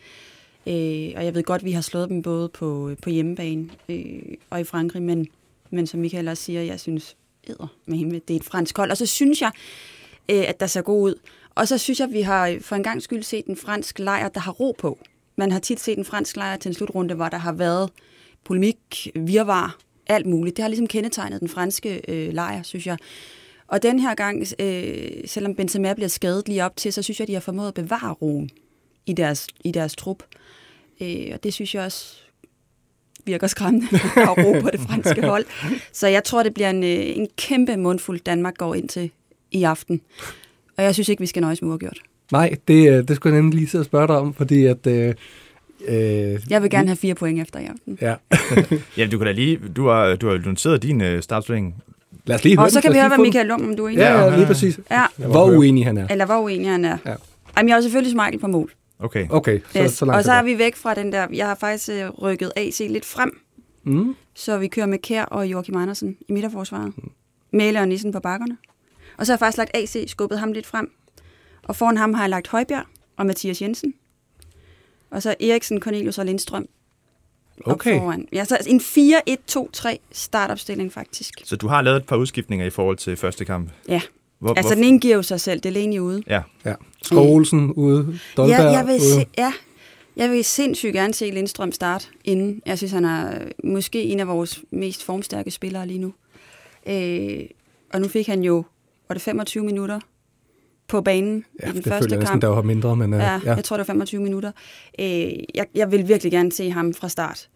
Øh, og jeg ved godt, at vi har slået dem både på, øh, på hjemmebane øh, og i Frankrig, men, men som Michael også siger, jeg synes, æder med himmel, det er et fransk hold. Og så synes jeg, øh, at der ser god ud. Og så synes jeg, at vi har for en gang skyld set en fransk lejr, der har ro på. Man har tit set en fransk lejr til en slutrunde, hvor der har været polemik, virvar, alt muligt. Det har ligesom kendetegnet den franske øh, lejr, synes jeg. Og den her gang, øh, selvom Benzema bliver skadet lige op til, så synes jeg, de har formået at bevare roen i deres, i deres trup. Øh, og det synes jeg også virker skræmmende, at ro på det franske hold. Så jeg tror, det bliver en, øh, en kæmpe mundfuld, Danmark går ind til i aften. Og jeg synes ikke, vi skal nøjes med uafgjort. Nej, det, øh, det skulle jeg nemlig lige sidde og spørge dig om, fordi at... Øh, øh, Jeg vil gerne have fire point efter i aften. Ja. Ja, du kan da lige... Du har, du har noteret din øh, startstilling. Lad os lige høre Og så kan vi høre, hvad Michael Lund, om du er enig. Ja, ja, lige præcis. Ja. Hvor uenig han er. Eller hvor uenig han er. Ja. Jamen, jeg har selvfølgelig Smeichel på mål. Okay. Okay, så, Yes. så langt og så er er vi væk fra den der... Jeg har faktisk øh, rykket AC lidt frem, Mm. så vi kører med Kær og Joachim Andersen i midterforsvaret. Mæle og Nissen på bakkerne. Og så har jeg faktisk lagt AC, skubbet ham lidt frem. Og foran ham har jeg lagt Højbjerg og Mathias Jensen. Og så Eriksen, Cornelius og Lindstrøm op Okay. foran. Ja, så en 4-1-2-3 startopstilling faktisk. Så du har lavet et par udskiftninger i forhold til første kamp. Ja. Hvor, Altså, den ene giver jo sig selv. Det er Leni ude. Ja. Ja. Skov Olsen ude, Dolberg Ja, jeg vil, ude. se, ja, jeg vil sindssygt gerne se Lindstrøm starte inden. Jeg synes, han er øh, måske en af vores mest formstærke spillere lige nu. Øh, og nu fik han jo, var det 25 minutter på banen Ja, i den det føler første jeg kamp. der var mindre, men øh, Ja, ja. jeg tror, det var 25 minutter. Øh, jeg, jeg vil virkelig gerne se ham fra start.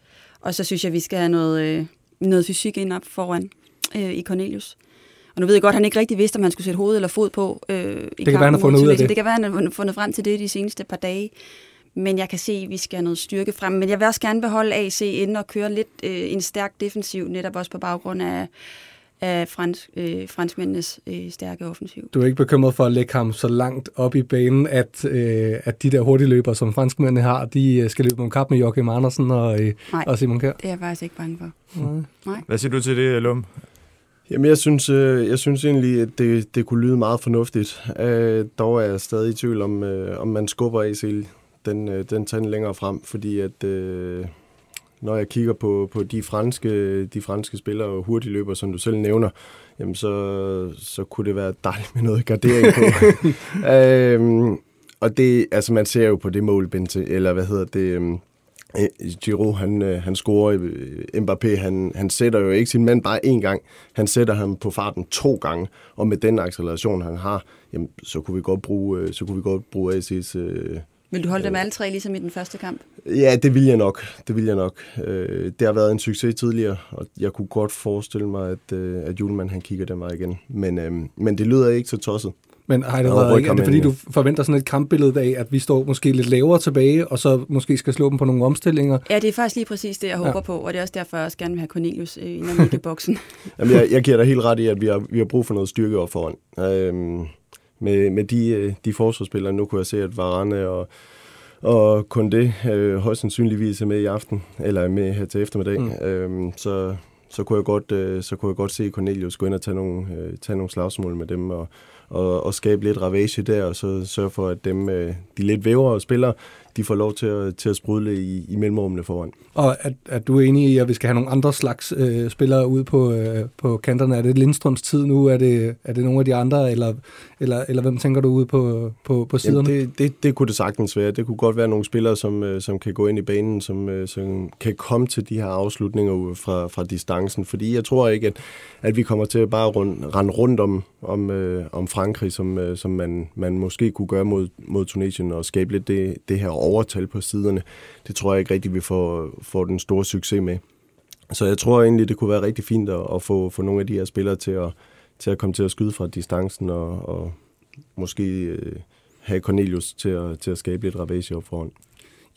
Og så synes jeg, vi skal have noget, øh, noget fysik ind op foran øh, i Cornelius. Og nu ved jeg godt, at han ikke rigtig vidste, om han skulle sætte hoved eller fod på. Øh, i kan være, kampen han har fundet ud af det. Det kan være, han har fundet frem til det de seneste par dage. Men jeg kan se, at vi skal have noget styrke frem. Men jeg vil også gerne beholde AC inden og køre lidt øh, en stærk defensiv, netop også på baggrund af, af fransk, øh, franskmændenes øh, stærke offensiv. Du er ikke bekymret for at lægge ham så langt op i banen, at, øh, at de der hurtige løbere, som franskmændene har, de øh, skal løbe om kap med Joachim Andersen og, øh, Nej. og Simon Kjær? Det er jeg faktisk ikke bange for. Nej. Hvad siger du til det, Lum? Jamen, jeg synes, øh, jeg synes egentlig, at det, det kunne lyde meget fornuftigt. Øh, dog er jeg stadig i tvivl om, øh, om man skubber AC den, øh, den tand længere frem, fordi at øh, når jeg kigger på, på de franske, de franske spillere og hurtigløbere, som du selv nævner, jamen så, så kunne det være dejligt med noget gardering på. øhm, og det, altså man ser jo på det mål, Bente, eller hvad hedder det, øhm, Øh, Giroud, han, øh, han scorer, øh, Mbappé, han, han sætter jo ikke sin mand bare én gang, han sætter ham på farten to gange, og med den acceleration, han har, jamen, så kunne vi godt bruge, øh, så kunne vi godt bruge AC's... Øh, Vil du holde dem alle tre, ligesom i den første kamp? ja, det vil jeg nok, det vil jeg nok. Øh, det har været en succes tidligere, og jeg kunne godt forestille mig, at, øh, at Julemand, han kigger den vej igen. Men, øh, men det lyder ikke så tosset. Men har det været, ikke, er det fordi, du forventer sådan et kampbillede af, at vi står måske lidt lavere tilbage, og så måske skal slå dem på nogle omstillinger? Ja, det er faktisk lige præcis det, jeg håber Ja. på, og det er også derfor, jeg også gerne vil have Cornelius øh, ind i boksen. Jamen, jeg, jeg giver dig helt ret i, at vi har, vi har brug for noget styrke op foran. Øhm, med, med de, øh, de forsvarsspillere, nu kunne jeg se, at Varane og, og Condé øh, højst sandsynligvis er med i aften, eller er med her til eftermiddag. Mm. Øhm, så, så, kunne jeg godt, øh, så kunne jeg godt se Cornelius gå ind og tage nogle, øh, tage nogle slagsmål med dem, og, og, og skabe lidt ravage der, og så sørge for, at dem, øh, de lidt vævere spillere, de får lov til at, til at sprudle i, i mellemrummene foran. Og er, er du enig i, at vi skal have nogle andre slags øh, spillere ud på, øh, på kanterne? Er det Lindstrøms tid nu? Er det, er det nogle af de andre? Eller, eller, eller hvem tænker du ud på, på, på siderne? Jamen, det, det, det kunne det sagtens være. Det kunne godt være nogle spillere, som, øh, som kan gå ind i banen, som, øh, som kan komme til de her afslutninger fra, fra distancen. Fordi jeg tror ikke, at, at vi kommer til at bare rund, rende rundt om, om, øh, om Frankrig, som, øh, som man, man måske kunne gøre mod, mod Tunesien og skabe lidt det, det her overtal på siderne. Det tror jeg ikke rigtigt, vi får, får den store succes med. Så jeg tror egentlig, det kunne være rigtig fint at, at få, få nogle af de her spillere til at, til at komme til at skyde fra distancen og, og måske øh, have Cornelius til at, til at skabe lidt ravage op foran.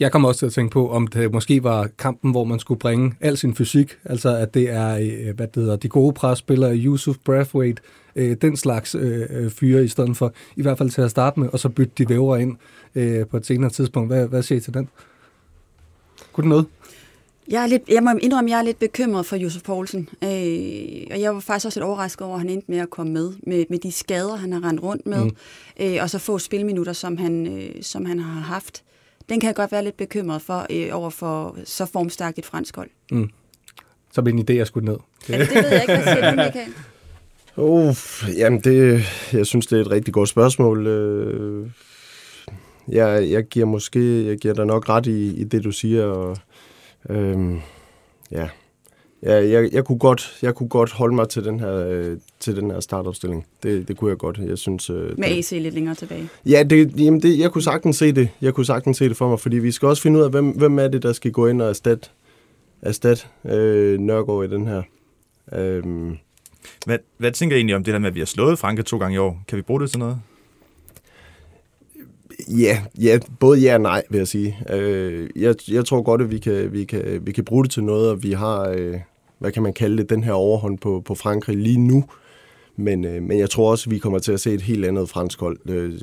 Jeg kommer også til at tænke på, om det måske var kampen, hvor man skulle bringe al sin fysik, altså at det er, øh, hvad det hedder, de gode presspillere, Yusuf Brathwaite, øh, den slags øh, øh, fyre i stedet for, i hvert fald til at starte med, og så bytte de væver ind øh, på et senere tidspunkt. Hvad, hvad siger I til den? Kunne det noget? Jeg, er lidt, jeg må indrømme, at jeg er lidt bekymret for Josef Poulsen. Øh, og jeg var faktisk også lidt overrasket over, at han endte med at komme med, med, med de skader, han har rendt rundt med, mm. øh, og så få spilminutter, som han, øh, som han har haft. Den kan jeg godt være lidt bekymret for, øh, over for så formstærkt et fransk hold. Mm. Så er en idé at skulle ned. Ja, det ved jeg ikke, hvad siger du, Michael? Uh, jamen, det, jeg synes, det er et rigtig godt spørgsmål. Øh, jeg, jeg giver måske, jeg giver dig nok ret i, i det, du siger, og øhm, ja, ja jeg, jeg, kunne godt, jeg kunne godt holde mig til den her, øh, til den her startopstilling. Det, det kunne jeg godt. Jeg synes, øh, Med AC lidt længere tilbage. Ja, det, jamen det, jeg kunne sagtens se det. Jeg kunne sagtens se det for mig, fordi vi skal også finde ud af, hvem, hvem er det, der skal gå ind og erstatte, erstatte øh, Nørgaard i den her. Øhm, Hvad, hvad tænker I egentlig om det der med, at vi har slået Frankrig to gange i år? Kan vi bruge det til noget? Ja, ja, både ja og nej, vil jeg sige. Øh, jeg, jeg tror godt, at vi kan, vi, kan, vi kan bruge det til noget, og vi har, øh, hvad kan man kalde det, den her overhånd på, på Frankrig lige nu. Men, øh, men jeg tror også, at vi kommer til at se et helt andet fransk hold. Øh,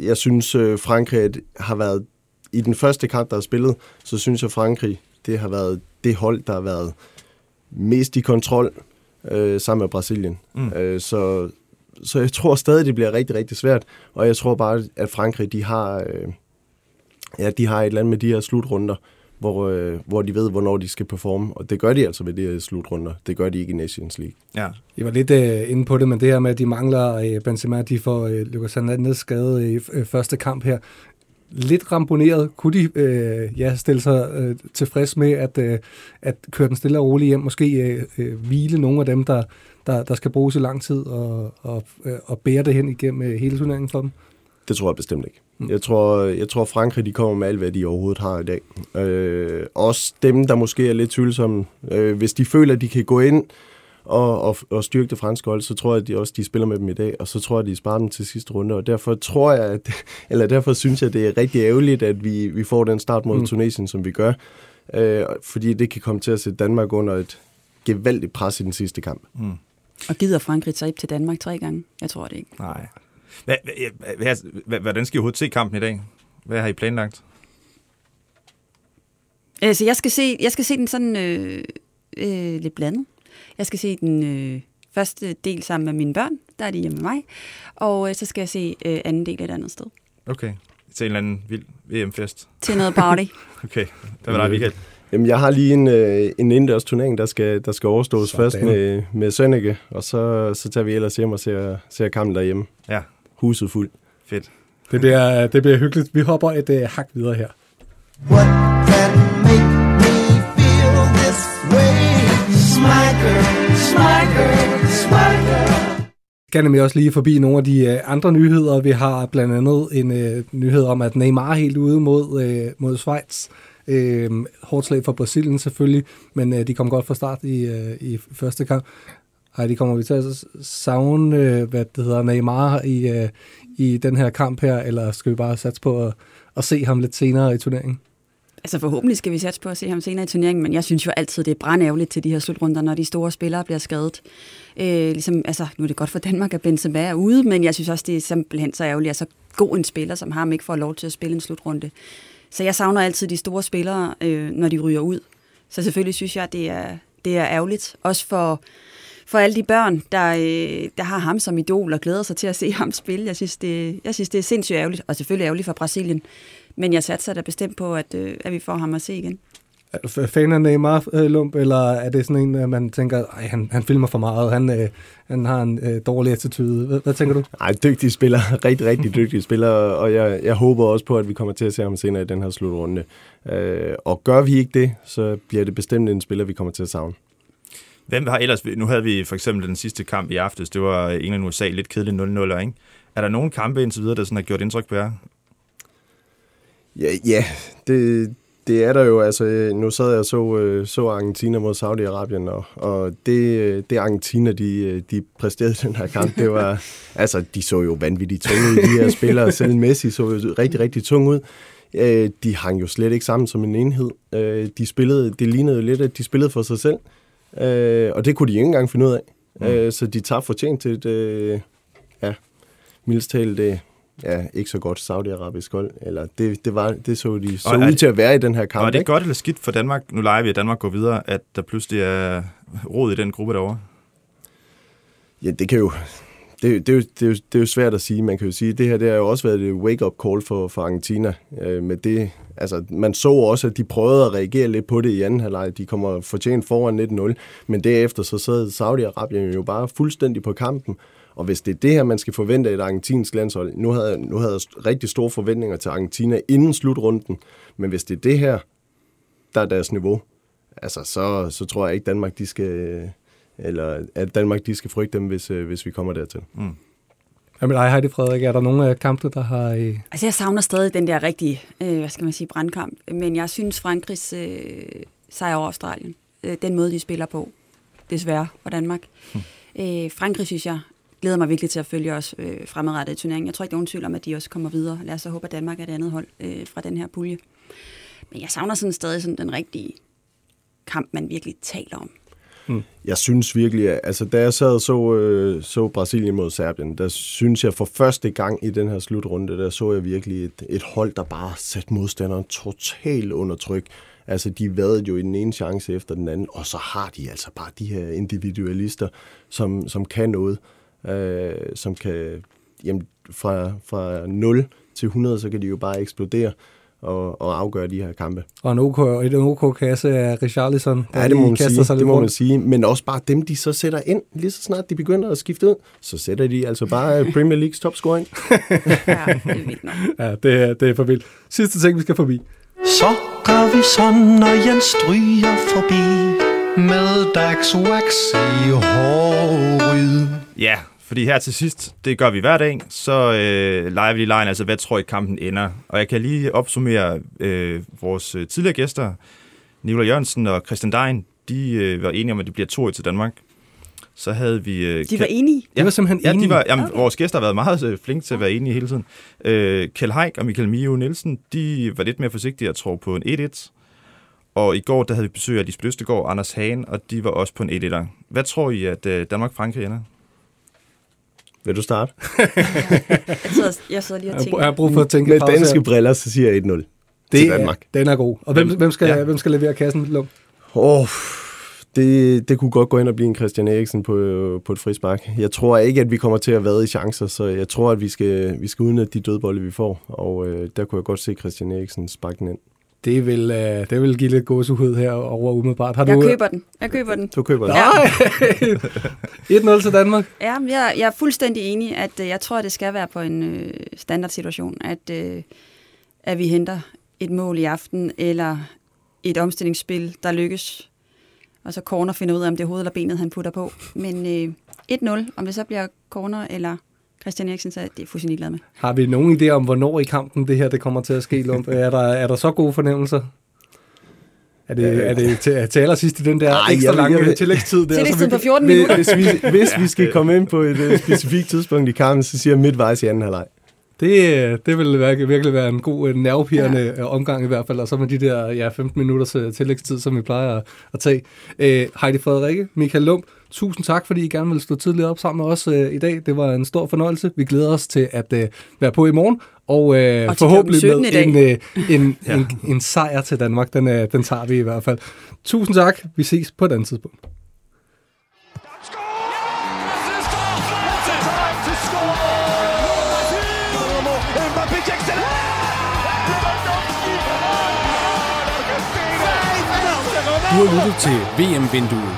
jeg synes, øh, Frankrig har været, i den første kamp, der er spillet, så synes jeg, Frankrig, det har været det hold, der har været mest i kontrol øh, sammen med Brasilien. Mm. Øh, så, så jeg tror stadig, det bliver rigtig, rigtig svært. Og jeg tror bare, at Frankrig, de har, øh, ja, de har et eller andet med de her slutrunder, hvor, øh, hvor de ved, hvornår de skal performe. Og det gør de altså ved de her slutrunder. Det gør de ikke i Nations League. Ja. Jeg var lidt øh, inde på det, men det her med, at de mangler øh, Benzema, de får øh, Lucas Hernandez skade i øh, første kamp her. Lidt ramponeret. Kunne de øh, ja, stille sig øh, tilfreds med at, øh, at køre den stille og roligt hjem? Måske øh, øh, hvile nogle af dem, der, der, der skal bruges i lang tid og, og, øh, og bære det hen igennem øh, hele turneringen for dem? Det tror jeg bestemt ikke. Jeg tror, jeg tror Frankrig de kommer med alt, hvad de overhovedet har i dag. Øh, også dem, der måske er lidt tvivlsomme. Øh, hvis de føler, at de kan gå ind og, og, og styrke det franske hold, så tror jeg, at de også de spiller med dem i dag, og så tror jeg, at de sparer dem til sidste runde. Og derfor tror jeg, at, eller derfor synes jeg, at det er rigtig ærgerligt, at vi, vi får den start mod mm. Tunesien, som vi gør. Øh, fordi det kan komme til at sætte Danmark under et gevaldigt pres i den sidste kamp. Mm. Og gider Frankrig tage til Danmark tre gange? Jeg tror det ikke. Nej. Hvad, hvad, hvad, hvordan skal I overhovedet se kampen i dag? Hvad har I planlagt? Altså, jeg skal se, jeg skal se den sådan øh, øh, lidt blandet. Jeg skal se den øh, første del sammen med mine børn. Der er de hjemme med mig. Og øh, så skal jeg se øh, anden del et andet sted. Okay. Til en eller anden vild VM-fest? Til noget party. okay. Der var der Michael. Jamen, jeg har lige en, øh, en indendørs turnering, der skal, der skal overstås Sådan. først med, med Sønneke, og så, så tager vi ellers hjem og ser, ser kampen derhjemme. Ja. Huset fuld. Fedt. Det bliver, det bliver hyggeligt. Vi hopper et uh, hak videre her. What can skal nemlig også lige forbi nogle af de øh, andre nyheder. Vi har blandt andet en øh, nyhed om, at Neymar er helt ude mod, øh, mod Schweiz. Øh, hårdt slag for Brasilien selvfølgelig, men øh, de kom godt fra start i, øh, i første kamp. Ej, de kommer vi til at savne, øh, hvad det hedder, Neymar i, øh, i den her kamp her, eller skal vi bare satse på at, at se ham lidt senere i turneringen? Altså forhåbentlig skal vi satse på at se ham senere i turneringen, men jeg synes jo altid, det er brændævligt til de her slutrunder, når de store spillere bliver skadet. Øh, ligesom, altså, nu er det godt for Danmark, at Benzema er ude, men jeg synes også, det er simpelthen så ærgerligt, at så god en spiller som ham ikke får lov til at spille en slutrunde. Så jeg savner altid de store spillere, øh, når de ryger ud. Så selvfølgelig synes jeg, det er, det er ærgerligt. Også for, for alle de børn, der, øh, der har ham som idol og glæder sig til at se ham spille. Jeg synes, det, jeg synes, det er sindssygt ærgerligt, og selvfølgelig ærgerligt for Brasilien. Men jeg satser da bestemt på, at, øh, at vi får ham at se igen. Er du fan af Neymar øh, Lump, eller er det sådan en, øh, man tænker, Ej, han, han filmer for meget, han, øh, han har en øh, dårlig attitude. Hvad, hvad tænker du? Ej, dygtig spiller. Rigtig, rigtig dygtig spiller. Og jeg, jeg håber også på, at vi kommer til at se ham senere i den her slutrunde. Øh, og gør vi ikke det, så bliver det bestemt en spiller, vi kommer til at savne. Hvem har ellers... Nu havde vi for eksempel den sidste kamp i aftes. Det var England-USA. Lidt kedeligt 0-0, ikke? Er der nogen kampe indtil videre, der sådan har gjort indtryk på jer? Ja, ja det, det er der jo. Altså, nu sad jeg og så, øh, så Argentina mod Saudi-Arabien, og, og det, det Argentina, de, de præsterede den her kamp, det var... altså, de så jo vanvittigt tunge ud, de her spillere. Selv Messi så jo rigtig, rigtig tung ud. Øh, De hang jo slet ikke sammen som en enhed. Øh, De spillede, det lignede jo lidt, at de spillede for sig selv. Øh, Og det kunne de ikke engang finde ud af. Mm. Så de tager fortjent til et, øh, ja, mildest talt, ja, ikke så godt saudiarabisk hold. Eller det, det, var, det så de så Og ud det- til at være i den her kamp. Og er det ikke? godt eller skidt for Danmark? Nu leger vi, at Danmark går videre, at der pludselig er rod i den gruppe derovre. Ja, det kan jo... Det, det, er jo, det, er jo, det er jo svært at sige. Man kan jo sige, at det her det har jo også været et wake-up call for, for Argentina. Øh, med det, altså, man så også, at de prøvede at reagere lidt på det i anden halvleg. De kommer fortjent foran 1-0. Men derefter så sad Saudi-Arabien jo bare fuldstændig på kampen. Og hvis det er det her, man skal forvente af et argentinsk landshold... Nu havde, jeg- nu havde jeg rigtig store forventninger til Argentina inden slutrunden. Men hvis det er det her, der er deres niveau, altså, så, så tror jeg ikke, Danmark de skal... Eller at Danmark de skal frygte dem, hvis, øh, hvis vi kommer dertil. Hvad med dig, Heidi Frederik? Er der nogle af kampene, der har... Øh, Altså, jeg savner stadig den der rigtige, øh, hvad skal man sige, brandkamp. Men jeg synes, Frankrigs øh, sejr over Australien, øh, den måde, de spiller på, desværre for Danmark. Hm. Øh, Frankrig, synes jeg, glæder mig virkelig til at følge os øh, fremadrettet i turneringen. Jeg tror ikke, der er nogen tvivl om, at de også kommer videre. Lad os så håbe, at Danmark er det andet hold øh, fra den her pulje. Men jeg savner sådan stadig sådan den rigtige kamp, man virkelig taler om. Hmm. Jeg synes virkelig, at altså, da jeg sad og så, øh, så Brasilien mod Serbien, der synes jeg for første gang i den her slutrunde, der så jeg virkelig et, et hold, der bare satte modstanderen totalt under tryk. Altså, de vadede jo i den ene chance efter den anden, og så har de altså bare de her individualister, som, som kan noget, øh, som kan, jamen, fra, fra 0 til 100, så kan de jo bare eksplodere og, og afgøre de her kampe. og en OK, et OK-kasse af Richarlison, Ja, det må, man kaster sige, sig det lidt må man sige. Men også bare dem, de så sætter ind, lige så snart de begynder at skifte ud, så sætter de altså bare Premier Leagues topscorer ind. Ja, det er vildt nok. Ja, det er, det er for vildt. Sidste ting, vi skal forbi. Så gør vi sådan, når Jens stryger forbi med Dax Wax i håret. Ja, fordi her til sidst, det gør vi hver dag, så øh, leger vi lige lejen, altså hvad tror I kampen ender? Og jeg kan lige opsummere øh, vores øh, tidligere gæster, Nicolai Jørgensen og Christian Dein, de øh, var enige om, at det bliver 2-1 til Danmark. Så havde vi... Øh, De var enige. De var simpelthen Ja, de enige. var, jamen, okay. vores gæster har været meget øh, flinke til at være enige hele tiden. Øh, Kjell Haik og Michael Mio Nielsen, de var lidt mere forsigtige og tror på en 1-1. Og i går, der havde vi besøg af de Østegård og Anders Hagen, og de var også på en 1-1'er. Hvad tror I, at øh, Danmark-Frankrig ender? Vil du starte? Jeg sidder, jeg sidder lige og tænker. jeg har brug for at tænke Med pause her. danske briller, så siger jeg 1-0 det til er- Danmark. Den er god. Og hvem, Hvem- skal, ja. hvem skal levere kassen? Lum? Åh, oh, det, det kunne godt gå ind og blive en Christian Eriksen på, på et frispark. Jeg tror ikke, at vi kommer til at vade i chancer, så jeg tror, at vi skal, vi skal udnytte de dødbolde, vi får. Og øh, der kunne jeg godt se Christian Eriksen sparke den ind. Det vil, øh, det vil give lidt gåsehud her over umiddelbart. Har Jeg du, køber den. Jeg køber den. Du køber den. Ja. 1-0 til Danmark. Ja, jeg, jeg er fuldstændig enig, at øh, jeg tror, at det skal være på en øh, standardsituation, at, øh, at vi henter et mål i aften, eller et omstillingsspil, der lykkes. Og så corner finder ud af, om det er hovedet eller benet, han putter på. Men øh, 1-0, om det så bliver corner eller Christian Eriksen, så er det fuldstændig glad med. Har vi nogen idé om, hvornår i kampen det her det kommer til at ske, Lump? er, der, er der så gode fornemmelser? Er det, er det til, til allersidst i den der Ej, ekstra lange jeg vil- tillægstid? Der, Tillægstiden så på vi- 14 Hvis, minutter. hvis, vi, hvis vi skal komme ind på et uh, specifikt tidspunkt i kampen, så siger jeg midtvejs i anden halvleg. Det, øh, det vil virkelig, virkelig være en god øh, nervepirrende ja. omgang i hvert fald, og så med de der ja, 15 minutters øh, tillægstid, som vi plejer at, at tage. Øh, Heidi Frederikke, Michael Lump, Tusind tak, fordi I gerne vil stå tidligt op sammen med os øh, i dag. Det var en stor fornøjelse. Vi glæder os til at øh, være på i morgen, og, øh, og forhåbentlig med en, øh, en, ja. en, en sejr til Danmark. Den, øh, den tager vi i hvert fald. Tusind tak. Vi ses på et andet tidspunkt. Du har lyttet til VM-vinduet